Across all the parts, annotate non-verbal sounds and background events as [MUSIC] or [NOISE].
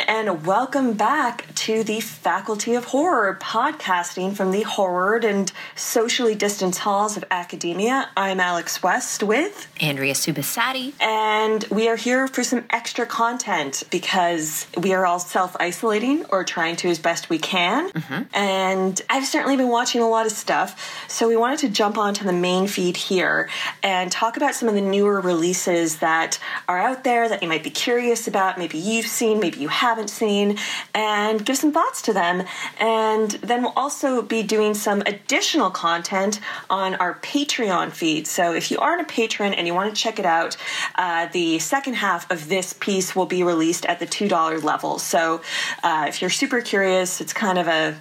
everyone, and welcome back to the Faculty of Horror podcasting from the horror and socially distanced halls of academia. I'm Alex West with Andrea Subissati, and we are here for some extra content because we are all self isolating or trying to as best we can. Mm-hmm. And I've certainly been watching a lot of stuff, so we wanted to jump onto the main feed here and talk about some of the newer releases that are out there that you might be curious about. Maybe you've seen, maybe you haven't seen, and give some thoughts to them. And then we'll also be doing some additional content on our Patreon feed. So if you aren't a patron and you want to check it out, uh, the second half of this piece will be released at the $2 level. So uh, if you're super curious, it's kind of a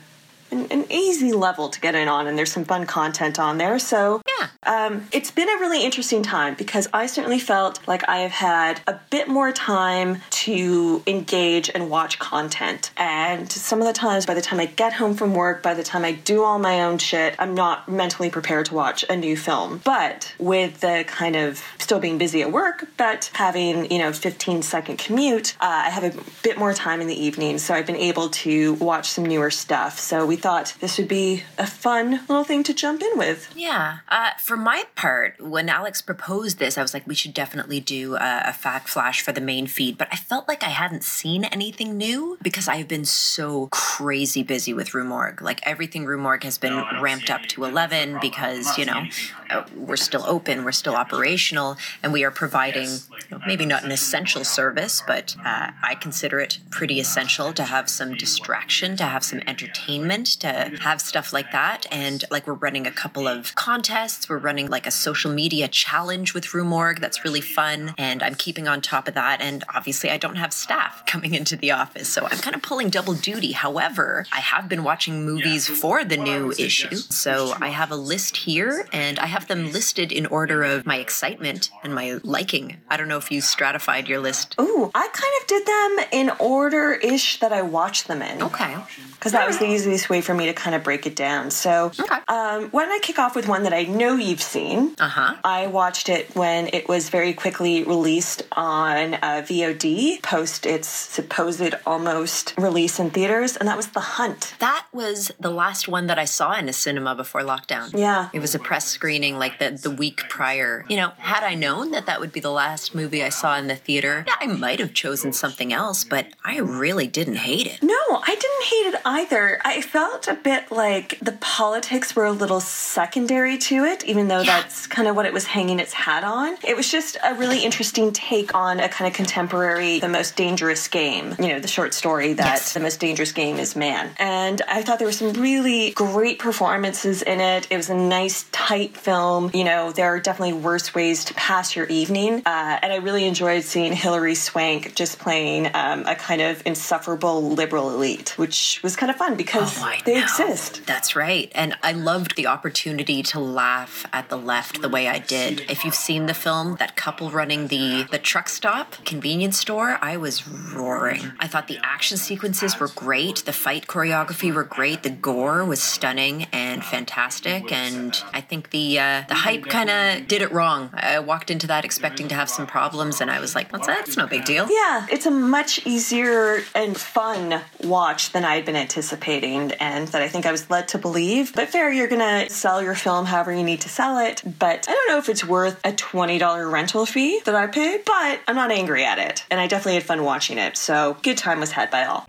an, an, easy level to get in on, and there's some fun content on there. So, yeah, um, it's been a really interesting time because I certainly felt like I have had a bit more time to engage and watch content. And some of the times, by the time I get home from work, by the time I do all my own shit, I'm not mentally prepared to watch a new film. But with the kind of still being busy at work, but having, you know, 15 second commute, uh, I have a bit more time in the evening. So I've been able to watch some newer stuff. So we thought this would be a fun little thing to jump in with. Yeah. Uh, for my part, when Alex proposed this, I was like, we should definitely do a, a fact flash for the main feed. But I felt like I hadn't seen anything new because I've been so crazy busy with Rue Morgue. Like everything Rue Morgue has been no, ramped up to 11 because, you know, uh, we're still open, we're still operational, and we are providing you know, maybe not an essential service, but uh, I consider it pretty essential to have some distraction, to have some entertainment, to have stuff like that. And like we're running a couple of contests, we're running like a social media challenge with Rue Morgue that's really fun, and I'm keeping on top of that. And obviously, I don't have staff [LAUGHS] coming into the office, so I'm kind of pulling double duty. However, I have been watching movies for the new issue, so I have a list here, and I have them listed in order of my excitement and my liking. I don't know if you stratified your list. Ooh, I kind of did them in order ish that I watched them in. Okay. Because that was the easiest way for me to kind of break it down. So, okay. um, why don't I kick off with one that I know you've seen? Uh huh. I watched it when it was very quickly released on uh, VOD post its supposed almost release in theaters, and that was The Hunt. That was the last one that I saw in a cinema before lockdown. Yeah. It was a press screening like the, the week prior. You know, had I known that that would be the last movie I saw in the theater, yeah, I might have chosen something else, but I really didn't hate it. No, I didn't hate it either. I felt a bit like the politics were a little secondary to it, even though yeah. that's kind of what it was hanging its hat on. It was just a really interesting take on a kind of contemporary, the most dangerous game. You know, the short story that yes. the most dangerous game is man. And I thought there were some really great performances in it. It was a nice, tight film. You know, there are definitely worse ways to pass your evening. Uh, and I really enjoyed seeing Hilary Swank just playing um, a kind of insufferable liberal elite, which was kind of fun because oh, they exist. That's right. And I loved the opportunity to laugh at the left the way I did. If you've seen the film, that couple running the, the truck stop convenience store, I was roaring. I thought the action sequences were great, the fight choreography were great, the gore was stunning and fantastic, and I think the uh, the hype kind of did it wrong. I walked into that expecting to have some problems, and I was like, "That's that's no big deal." Yeah, it's a much easier and fun watch than I had been anticipating, and that I think I was led to believe. But fair, you're gonna sell your film however you need to sell it. But I don't know if it's worth a twenty dollar rental fee that I paid. But I'm not angry at it, and I definitely had fun watching it. So good time was had by all.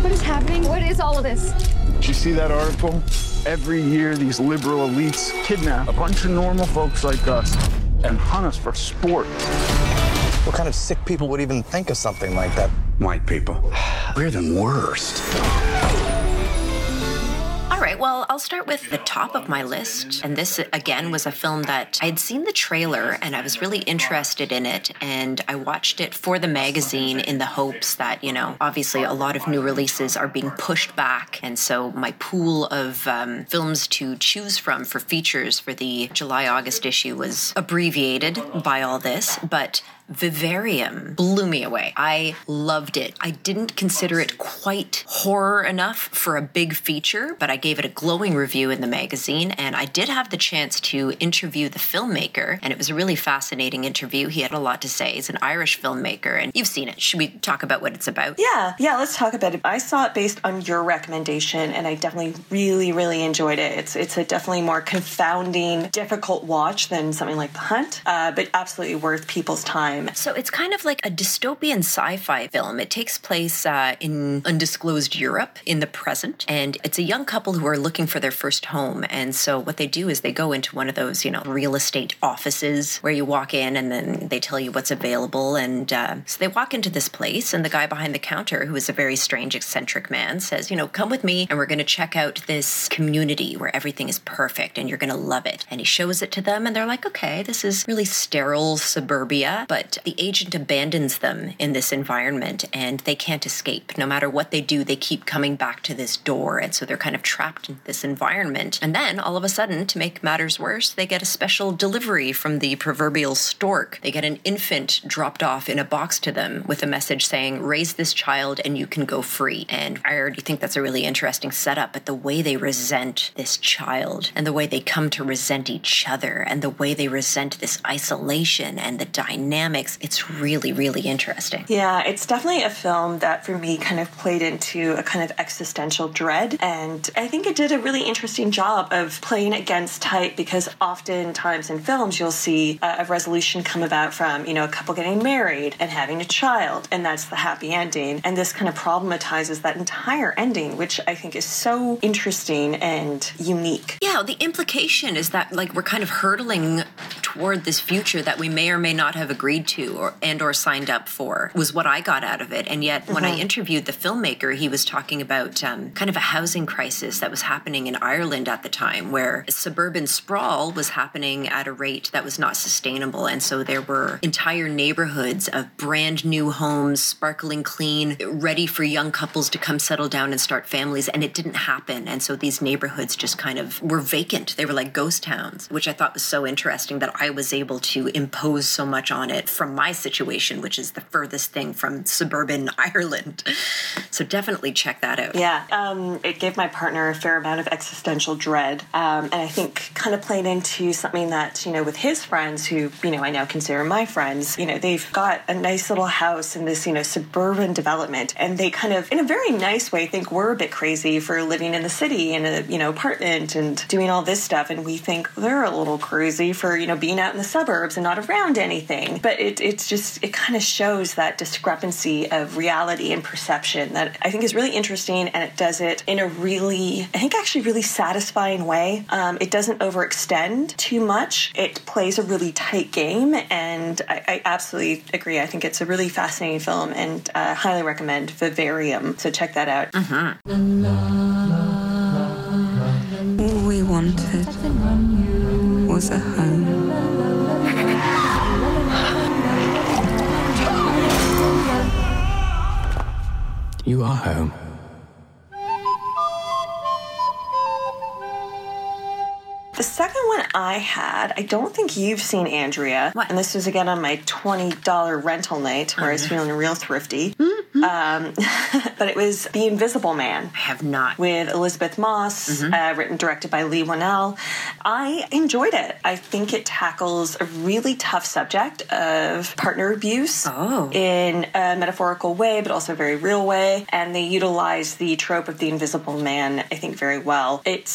What is happening? What is all of this? Did you see that article? Every year, these liberal elites kidnap a bunch of normal folks like us and hunt us for sport. What kind of sick people would even think of something like that? White people. We're the worst. I'll start with the top of my list. And this, again, was a film that I had seen the trailer and I was really interested in it. And I watched it for the magazine in the hopes that, you know, obviously a lot of new releases are being pushed back. And so my pool of um, films to choose from for features for the July August issue was abbreviated by all this. But Vivarium blew me away. I loved it. I didn't consider it quite horror enough for a big feature, but I gave it a glowing review in the magazine, and I did have the chance to interview the filmmaker, and it was a really fascinating interview. He had a lot to say. He's an Irish filmmaker, and you've seen it. Should we talk about what it's about? Yeah, yeah, let's talk about it. I saw it based on your recommendation, and I definitely really, really enjoyed it. It's it's a definitely more confounding, difficult watch than something like The Hunt, uh, but absolutely worth people's time. So it's kind of like a dystopian sci-fi film. It takes place uh, in undisclosed Europe in the present, and it's a young couple who are looking for their first home. And so what they do is they go into one of those, you know, real estate offices where you walk in and then they tell you what's available. And uh, so they walk into this place, and the guy behind the counter, who is a very strange, eccentric man, says, you know, come with me, and we're going to check out this community where everything is perfect, and you're going to love it. And he shows it to them, and they're like, okay, this is really sterile suburbia, but the agent abandons them in this environment and they can't escape. No matter what they do, they keep coming back to this door. And so they're kind of trapped in this environment. And then all of a sudden, to make matters worse, they get a special delivery from the proverbial stork. They get an infant dropped off in a box to them with a message saying, raise this child and you can go free. And I already think that's a really interesting setup, but the way they resent this child and the way they come to resent each other and the way they resent this isolation and the dynamics, it's really, really interesting. Yeah, it's definitely a film that for me kind of played into a kind of existential dread. And I think it did a really interesting job of playing against type because oftentimes in films you'll see a, a resolution come about from, you know, a couple getting married and having a child, and that's the happy ending. And this kind of problematizes that entire ending, which I think is so interesting and unique. Yeah, the implication is that like we're kind of hurtling toward this future that we may or may not have agreed to or and or signed up for was what I got out of it. And yet, when I interviewed the filmmaker, he was talking about um, kind of a housing crisis that was happening in Ireland at the time, where suburban sprawl was happening at a rate that was not sustainable, and so there were entire neighborhoods of brand new homes, sparkling clean, ready for young couples to come settle down and start families, and it didn't happen. And so these neighborhoods just kind of were vacant. They were like ghost towns, which I thought was so interesting that I was able to impose so much on it from my situation, which is the furthest thing from suburban [LAUGHS] Ireland. So definitely check that out. Yeah, um, it gave my partner a fair amount of existential dread, um, and I think kind of played into something that you know with his friends, who you know I now consider my friends. You know, they've got a nice little house in this you know suburban development, and they kind of in a very nice way think we're a bit crazy for living in the city in a you know apartment and doing all this stuff, and we think they're a little crazy for you know being out in the suburbs and not around anything. But it it's just it kind of shows that discrepancy of reality and perception that I think is really interesting, and it does it in a really, I think, actually really satisfying way. Um, it doesn't overextend too much. It plays a really tight game, and I, I absolutely agree. I think it's a really fascinating film, and uh, highly recommend Vivarium. So check that out. All we wanted was a home. Home. The second one I had, I don't think you've seen Andrea. What? And this was again on my $20 rental night where I was mm-hmm. feeling real thrifty. Hmm? Um, [LAUGHS] but it was The Invisible Man I have not. with Elisabeth Moss, uh, written directed by Leigh Whannell. I enjoyed it. I think it tackles a really tough subject of partner abuse Oh. in a metaphorical way, but also a very real way. And they utilize the trope of the invisible man, I think, very well. It's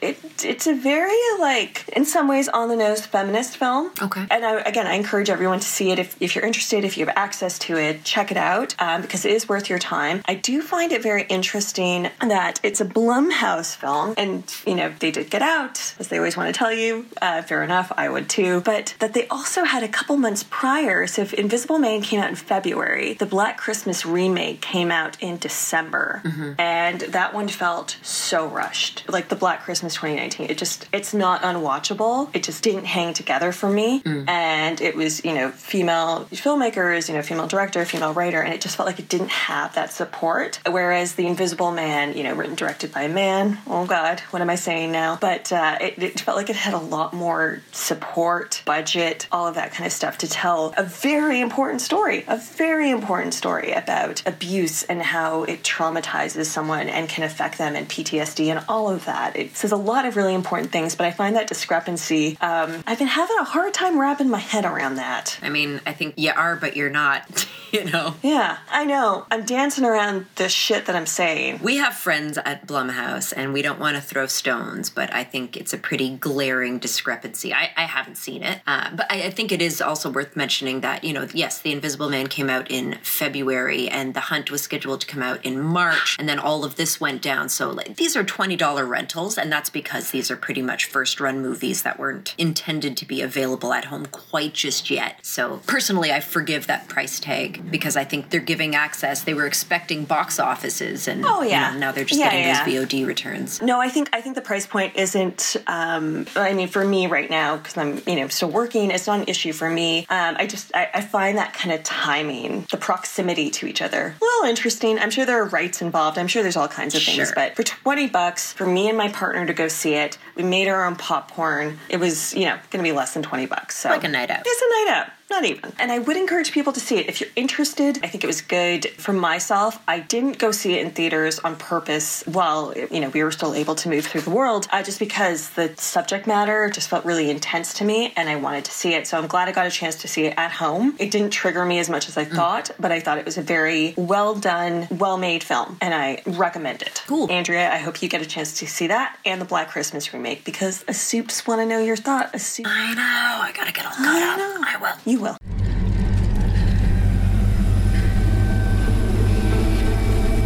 it, it's a very like in some ways on the nose feminist film. Okay. and I, again i encourage everyone to see it. If, if you're interested if you have access to it check it out um, because it is worth your time. I do find it very interesting that it's a blumhouse film and you know they did get out as they always want to tell you. Uh, fair enough i would too. But that they also had a couple months prior so if invisible man came out in february the black christmas remake came out in december. And that one felt so rushed. Like the black Black Christmas 2019. It just it's not unwatchable. It just didn't hang together for me. And it was, you know, female filmmakers, you know, female director, female writer, and it just felt like it didn't have that support. Whereas The Invisible Man, you know, written directed by a man. Oh God, what am I saying now? But uh, it, it felt like it had a lot more support, budget, all of that kind of stuff to tell a very important story, a very important story about abuse and how it traumatizes someone and can affect them and PTSD and all of that. It says a lot of really important things, but I find that discrepancy. Um, I've been having a hard time wrapping my head around that. I mean, I think you are, but you're not, [LAUGHS] [LAUGHS] you know. Yeah, I know. I'm dancing around the shit that I'm saying. We have friends at Blumhouse, and we don't want to throw stones, but I think it's a pretty glaring discrepancy. I, I haven't seen it, uh, but I, I think it is also worth mentioning that, you know, yes, The Invisible Man came out in February, and The Hunt was scheduled to come out in March, and then all of this went down. So, like, these are $20 rentals, and that's because these are pretty much first run movies that weren't intended to be available at home quite just yet. So, personally, I forgive that price tag because I think they're giving access. They were expecting box offices, and Oh, you yeah. know, now they're just Yeah, getting yeah. those VOD returns. No, I think I think the price point isn't. Um, I mean, for me right now, because I'm you know still working, it's not an issue for me. Um, I just I, I find that kind of timing, the proximity to each other, a little interesting. I'm sure there are rights involved. I'm sure there's all kinds of things. Sure. But for 20 bucks, for me and my partner to go see it, we made our own popcorn. It was you know going to be less than 20 bucks. So Like a night out. It's a night out. Not even. And I would encourage people to see it. If you're interested, I think it was good for myself. I didn't go see it in theaters on purpose while, you know, we were still able to move through the world, uh, just because the subject matter just felt really intense to me and I wanted to see it. So I'm glad I got a chance to see it at home. It didn't trigger me as much as I thought, but I thought it was a very well done, well made film and I recommend it. Cool. Andrea, I hope you get a chance to see that and the Black Christmas remake because a soups want to know your thought. A soup. I know. I gotta get all caught I up. know. I will. You will.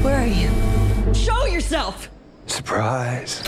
Where are you? Show yourself! Surprise.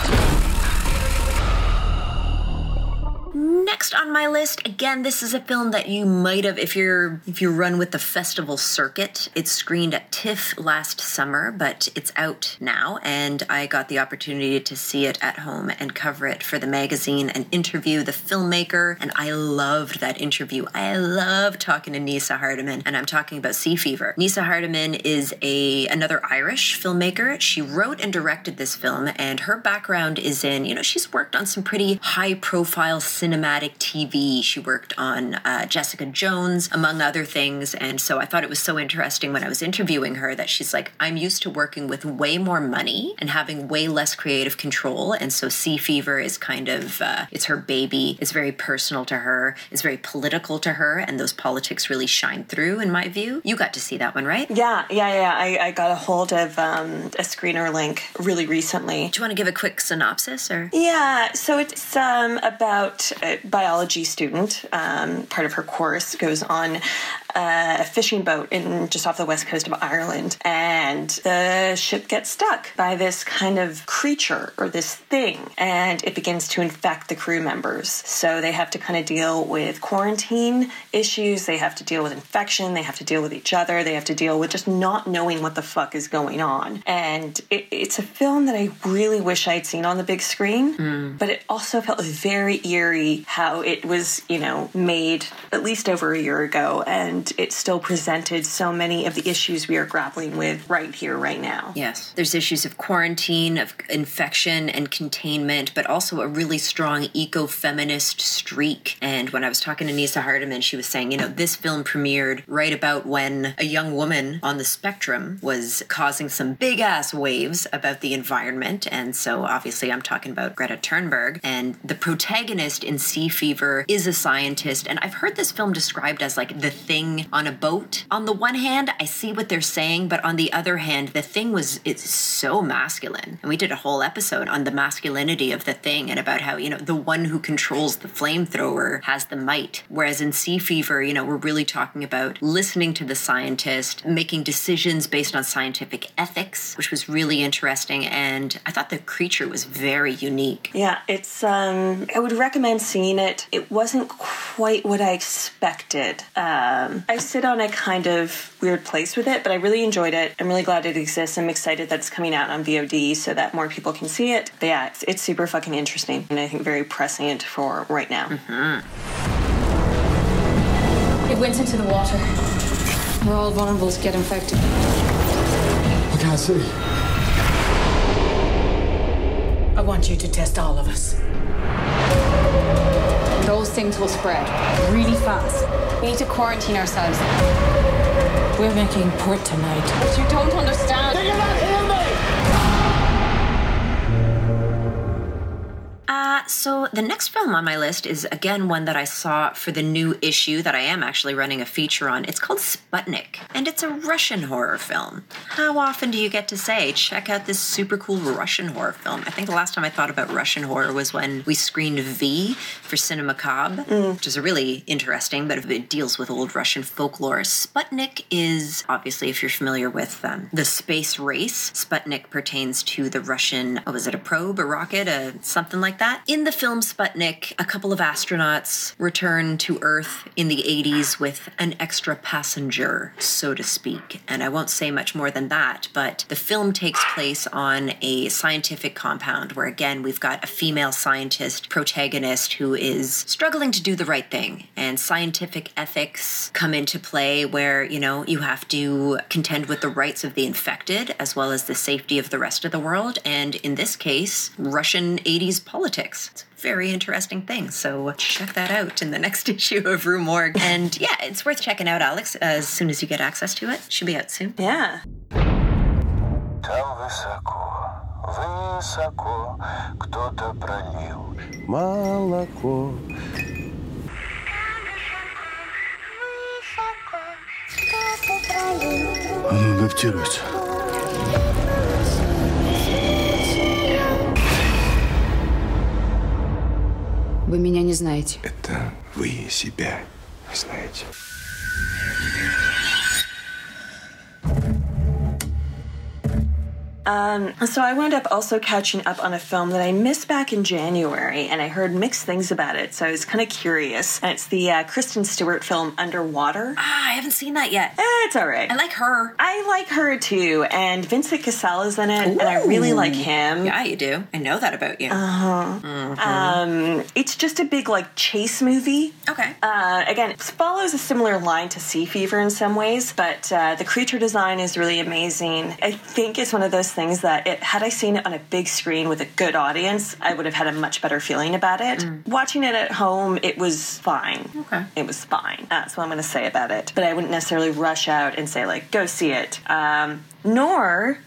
Next on my list, again, this is a film that you might have if you're if you run with the festival circuit. It screened at TIFF last summer, but it's out now, and I got the opportunity to see it at home and cover it for the magazine and interview the filmmaker. And I loved that interview. I love talking to Neasa Hardiman, and I'm talking about Sea Fever. Neasa Hardiman is a another Irish filmmaker. She wrote and directed this film, and her background is in you know she's worked on some pretty high profile cinematic TV. She worked on uh, Jessica Jones, among other things. And so I thought it was so interesting when I was interviewing her that she's like, I'm used to working with way more money and having way less creative control. And so Sea Fever is kind of, uh, it's her baby. It's very personal to her. It's very political to her. And those politics really shine through, in my view. You got to see that one, right? Yeah, yeah, yeah. I, I got a hold of um, a screener link really recently. Do you want to give a quick synopsis or? Yeah, so it's um, about a biology student. Um, part of her course goes on uh, a fishing boat in just off the west coast of Ireland, and the ship gets stuck by this kind of creature or this thing, and it begins to infect the crew members. So they have to kind of deal with quarantine issues. They have to deal with infection. They have to deal with each other. They have to deal with just not knowing what the fuck is going on. And it, it's a film that I really wish I'd seen on the big screen, but it also felt very eerie how it was, you know, made at least over a year ago, and it still presented so many of the issues we are grappling with right here, right now. Yes. There's issues of quarantine, of infection and containment, but also a really strong eco feminist streak. And when I was talking to Neasa Hardiman, she was saying, you know, this film premiered right about when a young woman on the spectrum was causing some big ass waves about the environment. And so obviously, I'm talking about Greta Thunberg. And the protagonist in Sea Fever is a scientist. And I've heard this film described as like the thing on a boat. On the one hand, I see what they're saying, but on the other hand, the thing was it's so masculine. And we did a whole episode on the masculinity of the thing and about how, you know, the one who controls the flamethrower has the might. Whereas in Sea Fever, you know, we're really talking about listening to the scientist, making decisions based on scientific ethics, which was really interesting. And I thought the creature was very unique. Yeah, it's um I would recommend seeing it it. It wasn't quite what I expected. Um, I sit on a kind of weird place with it, but I really enjoyed it. I'm really glad it exists. I'm excited that it's coming out on VOD so that more people can see it. But yeah, it's, it's super fucking interesting and I think very prescient for right now. It went into the water. We're all vulnerable to get infected. I can't see. I want you to test all of us. Those things will spread really fast. We need to quarantine ourselves. We're making port tonight. But you don't understand. Do you not hear me? Uh, so the next film on my list is again one that I saw for the new issue that I am actually running a feature on. It's called Sputnik, and it's a Russian horror film. How often do you get to say, check out this super cool Russian horror film? I think the last time I thought about Russian horror was when we screened Viy for Cinema Macabre, which is a really interesting, but it deals with old Russian folklore. Sputnik is obviously, if you're familiar with um, the space race, Sputnik pertains to the Russian, oh, was it a probe, a rocket, a something like that? In the film Sputnik, a couple of astronauts return to Earth in the 80s with an extra passenger, so to speak. And I won't say much more than that, but the film takes place on a scientific compound where, again, we've got a female scientist protagonist who is struggling to do the right thing. And scientific ethics come into play where, you know, you have to contend with the rights of the infected as well as the safety of the rest of the world. And in this case, Russian 80s politics. It's a very interesting thing. So check that out in the [LAUGHS] next issue of Rue Morgue. And yeah, it's worth checking out, Alex, as soon as you get access to it. Should be out soon. Yeah. Там высоко, высоко кто-то пролил Молоко. А ну, адаптируйся. Вы меня не знаете. Это вы себя знаете. Um, so I wound up also catching up on a film that I missed back in January, and I heard mixed things about it. So I was kind of curious. And it's the uh, Kristen Stewart film Underwater. Ah, I haven't seen that yet. Eh, it's all right. I like her. I like her too, and Vincent Cassel is in it, and I really like him. Yeah, you do. I know that about you. Uh Um, it's just a big like chase movie. okay. Uh, again, it follows a similar line to Sea Fever in some ways, but uh, the creature design is really amazing. I think it's one of those things that it, had I seen it on a big screen with a good audience, I would have had a much better feeling about it. Watching it at home, it was fine. Okay. It was fine. That's what I'm going to say about it. But I wouldn't necessarily rush out and say, like, go see it. Um, nor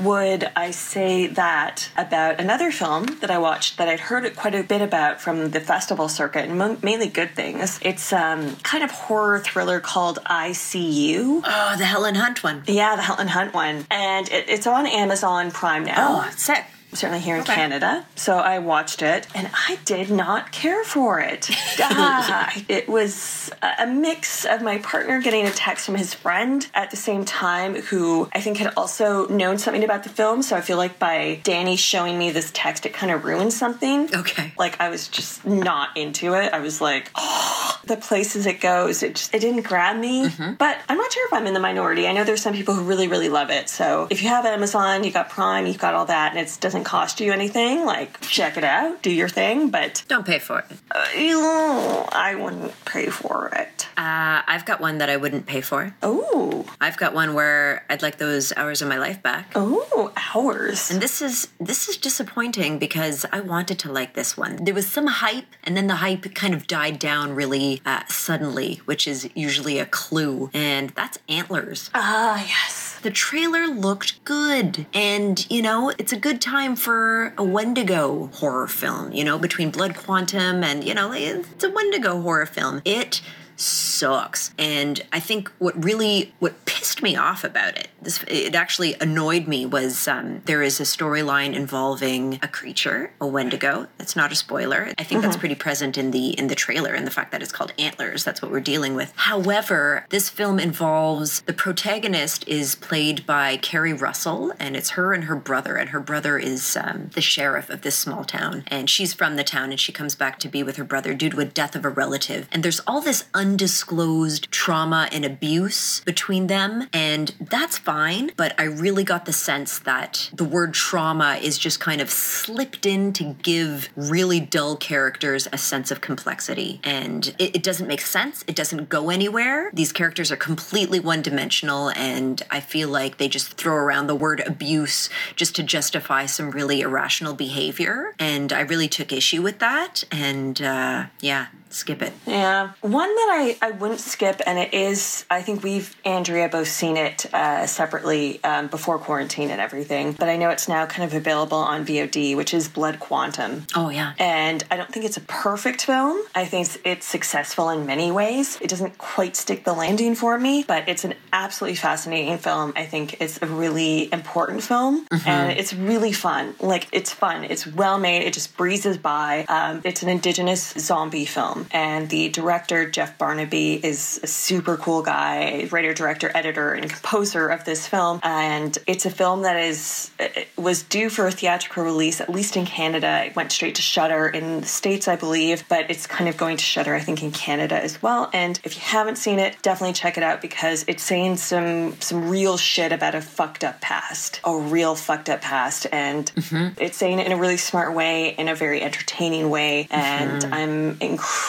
would I say that about another film that I watched that I'd heard quite a bit about from the festival circuit, and mainly good things. It's um, kind of horror thriller called I See You. oh, the Helen Hunt one. Yeah, the Helen Hunt one, and it, it's on Amazon Prime now. Oh, sick. Certainly here in Okay. Canada. So I watched it and I did not care for it. [LAUGHS] ah, it was a mix of my partner getting a text from his friend at the same time, who I think had also known something about the film. So I feel like by Danny showing me this text, it kind of ruined something. Okay. Like I was just not into it. I was like, oh, the places it goes, it just it didn't grab me. But I'm not sure if I'm in the minority. I know there's some people who really, really love it. So if you have Amazon, you got Prime, you've got all that, and it doesn't cost you anything, like check it out, do your thing. But Don't pay for it. uh, you know, I wouldn't pay for it. Uh, I've got one that I wouldn't pay for. Oh, I've got one where I'd like those hours of my life back. oh, hours. And this is this is disappointing because I wanted to like this one. There was some hype, and then the hype kind of died down really uh, suddenly, which is usually a clue. And that's Antlers. Ah, yes. The trailer looked good, and you know it's a good time for a Wendigo horror film. You know, between Blood Quantum and you know it's a Wendigo horror film. It sucks and i think what really what pissed me off about it this it actually annoyed me was um, there is a storyline involving a creature, a Wendigo. That's not a spoiler. I think that's pretty present in the in the trailer and the fact that it's called Antlers. That's what we're dealing with. However, this film involves the protagonist is played by Keri Russell, and it's her and her brother, and her brother is um, the sheriff of this small town, and she's from the town, and she comes back to be with her brother due to a death of a relative, and there's all this undisclosed trauma and abuse between them, and that's fine, but I really got the sense that the word trauma is just kind of slipped in to give really dull characters a sense of complexity, and it, it doesn't make sense. It doesn't go anywhere. These characters are completely one dimensional, and I feel like they just throw around the word abuse just to justify some really irrational behavior, and I really took issue with that, and uh, yeah, skip it. Yeah. One that I, I wouldn't skip, and it is, I think we've, Andrea, both seen it uh, separately um, before quarantine and everything, but I know it's now kind of available on VOD, which is Blood Quantum. Oh, yeah. And I don't think it's a perfect film. I think it's, it's successful in many ways. It doesn't quite stick the landing for me, but it's an absolutely fascinating film. I think it's a really important film, and it's really fun. Like, it's fun. It's well made. It just breezes by. Um, it's an indigenous zombie film, and the director, Jeff Barnaby, is a super cool guy, writer, director, editor, and composer of this film. And it's a film that is uh, was due for a theatrical release, at least in Canada. It went straight to Shudder in the States, I believe, but it's kind of going to Shudder, I think, in Canada as well. And if you haven't seen it, definitely check it out because it's saying some some real shit about a fucked up past, a real fucked up past, and mm-hmm. it's saying it in a really smart way, in a very entertaining way. And mm-hmm. I'm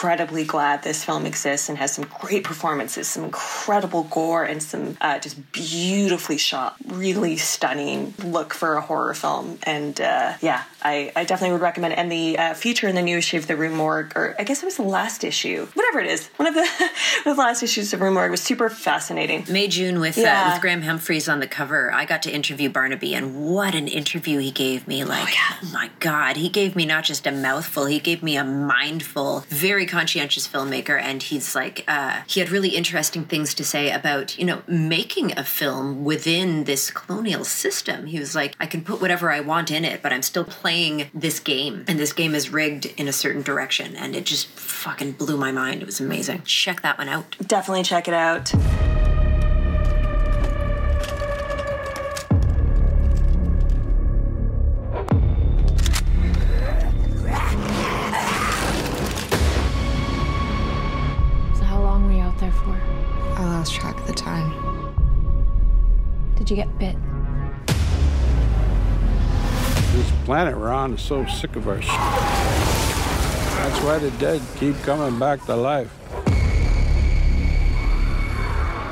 incredibly glad this film exists and has some great performances, some incredible gore, and some uh, just beautifully shot, really stunning look for a horror film. And uh, yeah, I, I definitely would recommend. it. And the uh, feature in the new issue of the Rue Morgue, or I guess it was the last issue, whatever it is, one of the, [LAUGHS] one of the last issues of Rue Morgue was super fascinating. May June with Yeah. uh, with Graham Humphreys on the cover. I got to interview Barnaby, and what an interview he gave me! Like, oh, my god, he gave me not just a mouthful, he gave me a mindful. Very conscientious filmmaker, and he's like, uh, he had really interesting things to say about you know making a film within this colonial system. He was like, I can put whatever I want in it, but I'm still playing this game, and this game is rigged in a certain direction, and it just fucking blew my mind. It was amazing. Check that one out. Definitely check it out. Get bit? This planet we're on is so sick of our shit. That's why the dead keep coming back to life.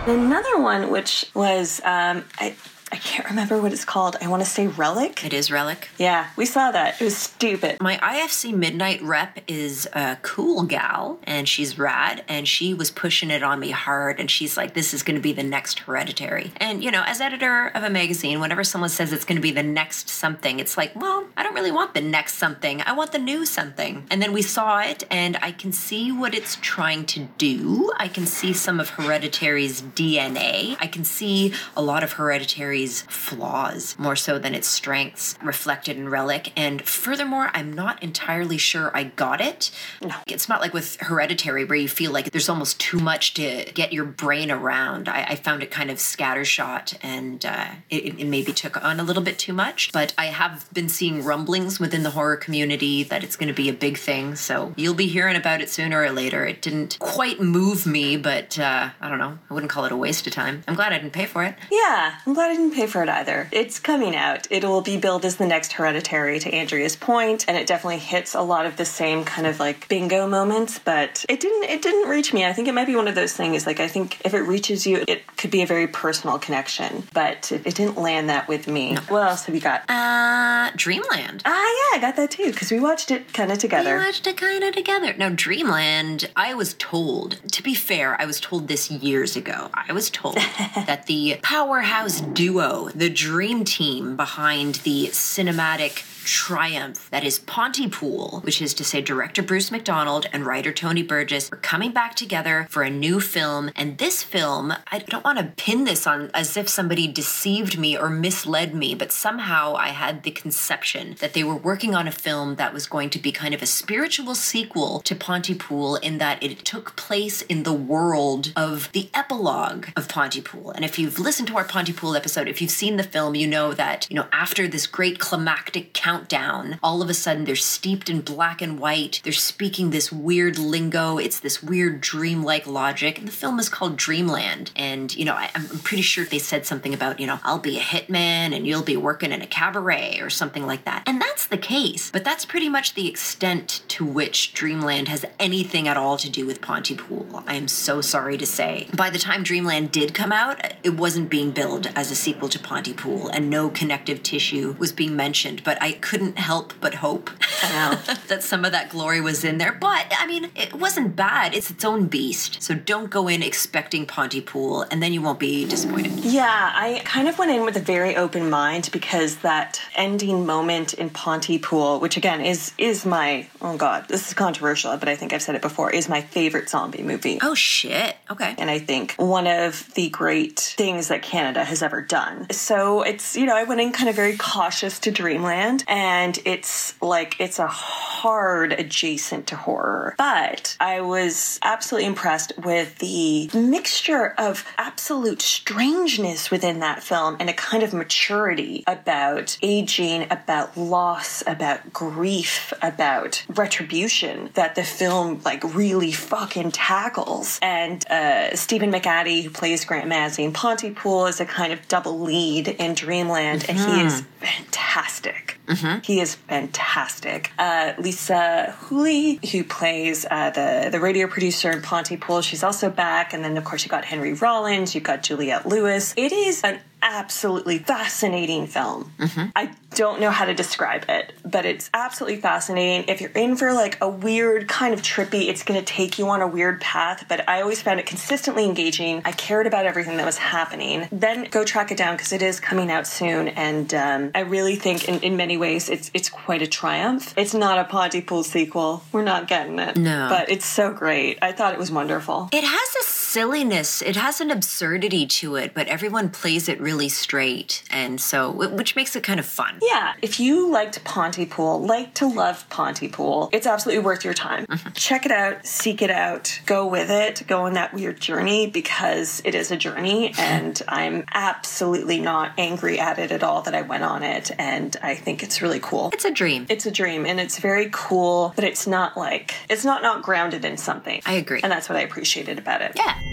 Another one, which was um, I I can't remember what it's called. I want to say Relic. It is Relic. Yeah, we saw that. It was stupid. My IFC Midnight rep is a cool gal, and she's rad, and she was pushing it on me hard, and she's like, "This is going to be the next Hereditary." And you know, as editor of a magazine, whenever someone says it's going to be the next something, it's like, well, I don't really want the next something. I want the new something. And then we saw it, and I can see what it's trying to do. I can see some of Hereditary's DNA. I can see a lot of Hereditary's flaws more so than its strengths reflected in Relic. And furthermore, I'm not entirely sure I got it. No. It's not like with Hereditary where you feel like there's almost too much to get your brain around. I, I found it kind of scattershot and uh, it, it maybe took on a little bit too much. But I have been seeing rumblings within the horror community that it's going to be a big thing. So you'll be hearing about it sooner or later. It didn't quite move me, but uh, I don't know. I wouldn't call it a waste of time. I'm glad I didn't pay for it. Yeah, I'm glad I didn't pay for it either. It's coming out. It will be billed as the next Hereditary to Andrea's point, and it definitely hits a lot of the same kind of like bingo moments. But it didn't. It didn't reach me. I think it might be one of those things. Like I think if it reaches you, it could be a very personal connection. But it, it didn't land that with me. What else have you got? Uh, Dreamland. Ah, yeah, I got that too because we watched it kind of together. We watched it kind of together. Now, Dreamland, I was told, to be fair, I was told this years ago. I was told [LAUGHS] that the powerhouse duo the dream team behind the cinematic triumph that is Pontypool, which is to say director Bruce McDonald and writer Tony Burgess are coming back together for a new film. And this film, I don't want to pin this on as if somebody deceived me or misled me, but somehow I had the conception that they were working on a film that was going to be kind of a spiritual sequel to Pontypool in that it took place in the world of the epilogue of Pontypool. And if you've listened to our Pontypool episode, if you've seen the film, you know that, you know, after this great climactic countdown. All of a sudden, they're steeped in black and white. They're speaking this weird lingo. It's this weird dreamlike logic. And the film is called Dreamland. And, you know, I, am pretty sure they said something about, you know, I'll be a hitman and you'll be working in a cabaret or something like that. And that's the case. But that's pretty much the extent to which Dreamland has anything at all to do with Pontypool. I am so sorry to say. By the time Dreamland did come out, it wasn't being billed as a sequel to Pontypool, and no connective tissue was being mentioned. But I couldn't help but hope [LAUGHS] that some of that glory was in there. But I mean, it wasn't bad. It's its own beast. So don't go in expecting Pontypool, and then you won't be disappointed. Yeah, I kind of went in with a very open mind because that ending moment in Pontypool, which again is is my oh god, this is controversial, but I think I've said it before, is my favorite zombie movie. Oh shit. Okay. And I think one of the great things that Canada has ever done. So it's you know I went in kind of very cautious to Dreamland and it's like it's a hard adjacent to horror. But I was absolutely impressed with the mixture of absolute strangeness within that film and a kind of maturity about aging, about loss, about grief, about retribution that the film like really fucking tackles. And uh, Stephen McHattie, who plays Grant Mazzy in Pontypool, is a kind of double lead in Dreamland, mm-hmm. and he is fantastic. Mm-hmm. He is fantastic. Uh, Lisa Houle, who plays uh, the the radio producer in Pontypool, she's also back. And then of course you got Henry Rollins, you've got Juliette Lewis. It is an absolutely fascinating film. Mm-hmm. I don't know how to describe it, but it's absolutely fascinating. If you're in for like a weird kind of trippy, it's going to take you on a weird path, but I always found it consistently engaging. I cared about everything that was happening. Then go track it down because it is coming out soon, and um, I really think in, in many ways it's it's quite a triumph. It's not a Pontypool sequel. We're not getting it. No. But it's so great. I thought it was wonderful. It has a silliness, it has an absurdity to it, but everyone plays it really straight, and so which makes it kind of fun. Yeah, if you liked Pontypool, like to love Pontypool, it's absolutely worth your time. Mm-hmm. Check it out, seek it out, go with it, go on that weird journey because it is a journey, and I'm absolutely not angry at it at all that I went on it, and I think it's really cool. It's a dream. It's a dream, and it's very cool, but it's not like it's not not grounded in something. I agree, and that's what I appreciated about it. Yeah.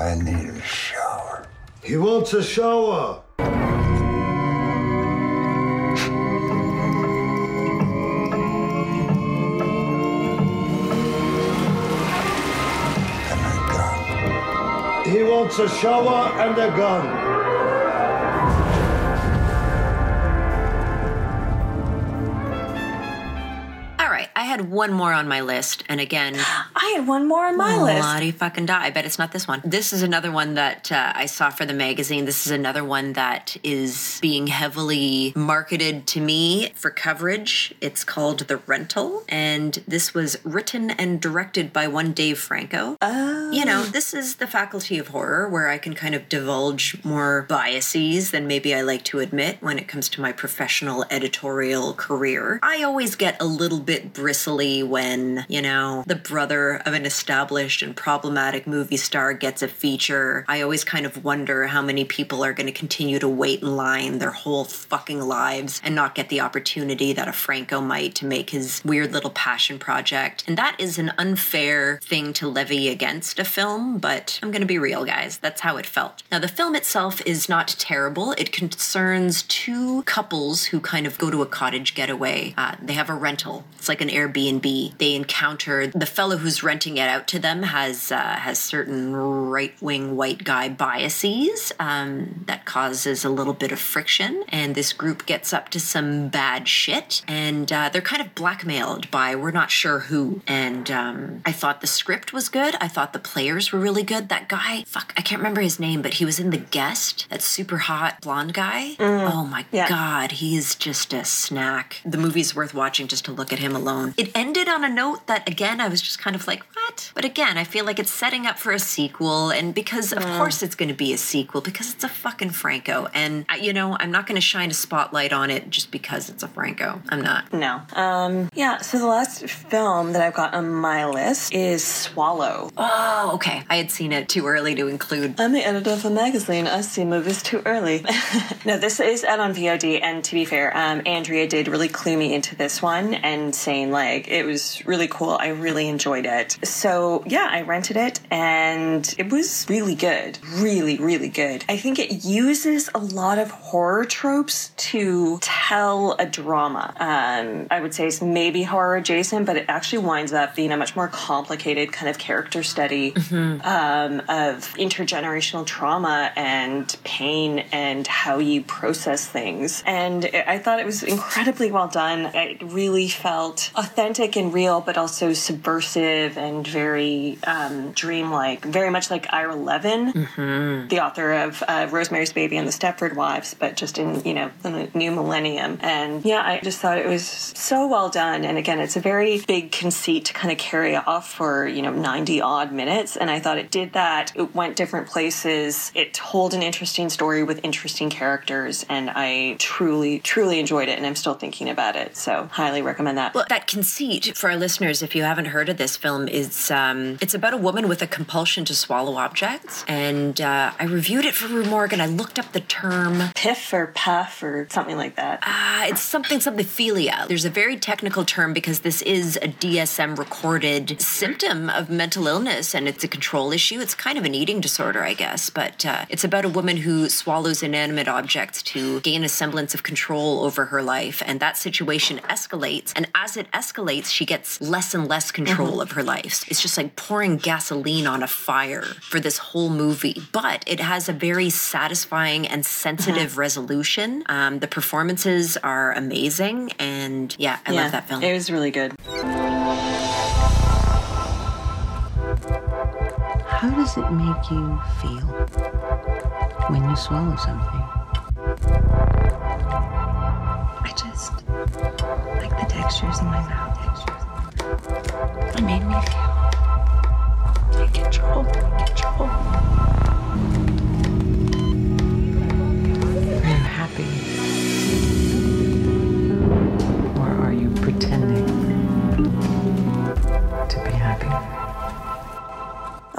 I need a shower. He wants a shower. He wants a shower and a gun. All right, I had one more on my list, and again, [GASPS] [GASPS] I had one more on my list. Bloody fucking die! I bet it's not this one. This is another one that uh, I saw for the magazine. This is another one that is being heavily marketed to me for coverage. It's called The Rental, and this was written and directed by one Dave Franco. Oh. You know, this is the faculty of horror where I can kind of divulge more biases than maybe I like to admit when it comes to my professional editorial career. I always get a little bit bristly when, you know, the brother of an established and problematic movie star gets a feature. I always kind of wonder how many people are going to continue to wait in line their whole fucking lives and not get the opportunity that a Franco might to make his weird little passion project. And that is an unfair thing to levy against a film, but I'm going to be real, guys. That's how it felt. Now, the film itself is not terrible. It concerns two couples who kind of go to a cottage getaway. Uh, they have a rental. It's like an Airbnb. They encounter the fellow who's who's renting it out to them has uh, has certain right wing white guy biases um, that causes a little bit of friction, and this group gets up to some bad shit, and uh, they're kind of blackmailed by we're not sure who. And um, I thought the script was good. I thought the players were really good. That guy, fuck, I can't remember his name, but he was in The Guest. That super hot blonde guy. Oh my Yeah. god, he's just a snack. The movie's worth watching just to look at him alone. It ended on a note that, again, I was just kind of like, what? But again, I feel like it's setting up for a sequel, and because of course it's going to be a sequel because it's a fucking Franco, and uh, you know I'm not going to shine a spotlight on it just because it's a Franco. I'm not. No. Um, yeah, so the last film that I've got on my list is Swallow. Oh, okay. I had seen it too early to include. I'm the editor of a magazine. I see movies too early. [LAUGHS] no, this is out on VOD, and to be fair, um, Andrea did really clue me into this one and saying, like, it was really cool. I really enjoyed it. So, yeah, I rented it, and it was really good. Really, really good. I think it uses a lot of horror tropes to tell a drama. Um, I would say it's maybe horror adjacent, but it actually winds up being a much more complicated kind of character study um, of intergenerational trauma and pain and how you process things. And I thought it was incredibly well done. It really felt authentic and real, but also subversive and very um, dreamlike, very much like Ira Levin, the author of uh, Rosemary's Baby and the Stepford Wives, but just in, you know, the new millennium. And yeah, I just thought it was so well done. And again, it's a very big conceit to kind of carry off for, you know, 90 odd minutes. And I thought it did that. It went different places. It told an interesting story with interesting characters. And I truly, truly enjoyed it. And I'm still thinking about it. So highly recommend that. Well, that conceit for our listeners, if you haven't heard of this film, is um, it's about a woman with a compulsion to swallow objects. And uh, I reviewed it for Rue Morgue. I looked up the term. Piff or puff or something like that. Uh, it's something, something philia. There's a very technical term because this is a DSM recorded symptom of mental illness and it's a control issue. It's kind of an eating disorder, I guess, but uh, it's about a woman who swallows inanimate objects to gain a semblance of control over her life. And that situation escalates. And as it escalates, she gets less and less control of her life. It's just like pouring gasoline on a fire for this whole movie. But it has a very satisfying and sensitive resolution. Um, the performances are amazing. And yeah, I yeah, love that film. It was really good. How does it make you feel when you swallow something? I just like the textures in my mouth. It made me feel in control. Control.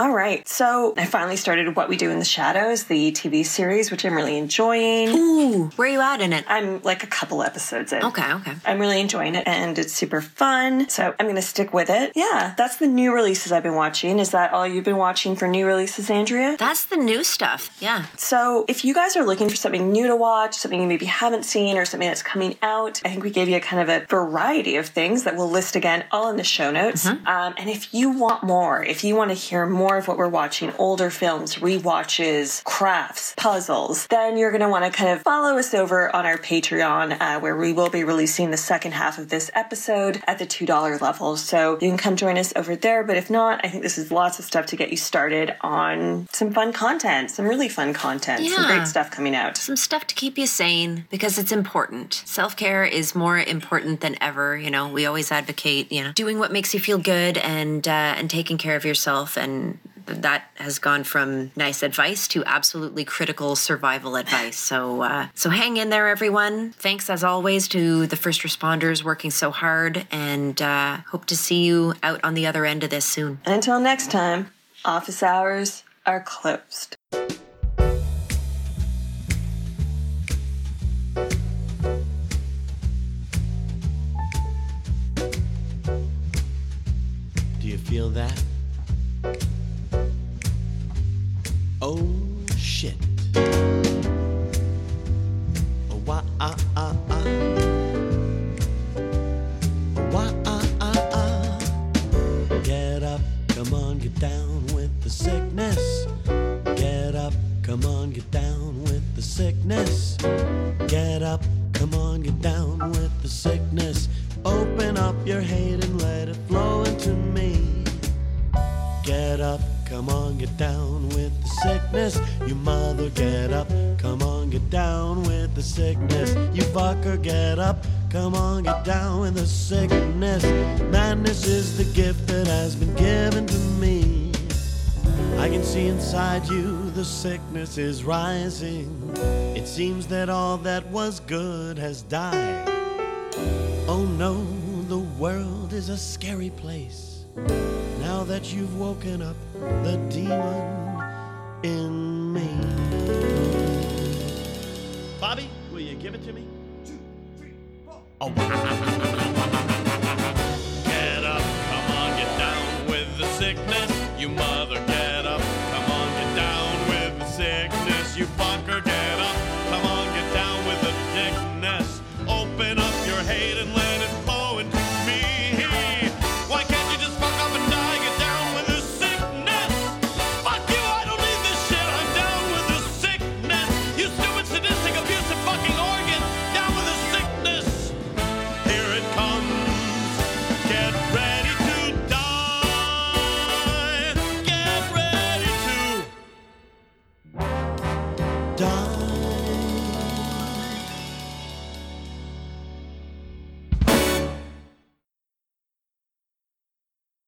All right. So I finally started What We Do in the Shadows, the TV series, which I'm really enjoying. Ooh, where are you at in it? I'm like a couple episodes in. Okay, okay. I'm really enjoying it and it's super fun. So I'm going to stick with it. Yeah, that's the new releases I've been watching. Is that all you've been watching for new releases, Andrea? That's the new stuff. Yeah. So if you guys are looking for something new to watch, something you maybe haven't seen, or something that's coming out, I think we gave you a kind of a variety of things that we'll list again all in the show notes. Um, and if you want more, if you want to hear more of what we're watching, older films, rewatches, crafts, puzzles, then you're going to want to kind of follow us over on our Patreon, uh, where we will be releasing the second half of this episode at the $2 level. So you can come join us over there. But if not, I think this is lots of stuff to get you started on some fun content, some really fun content, some great stuff coming out. Some stuff to keep you sane because it's important. Self care is more important than ever. You know, we always advocate, you know, doing what makes you feel good and uh, and taking care of yourself and that has gone from nice advice to absolutely critical survival advice. So, uh, so hang in there, everyone. Thanks as always to the first responders working so hard, and uh, hope to see you out on the other end of this soon. Until next time, office hours are closed. Sickness is rising. It seems that all that was good has died. Oh no, the world is a scary place. Now that you've woken up the demon in me. Bobby, will you give it to me? Oh. [LAUGHS] Get up, come on, get down with the sickness. You must.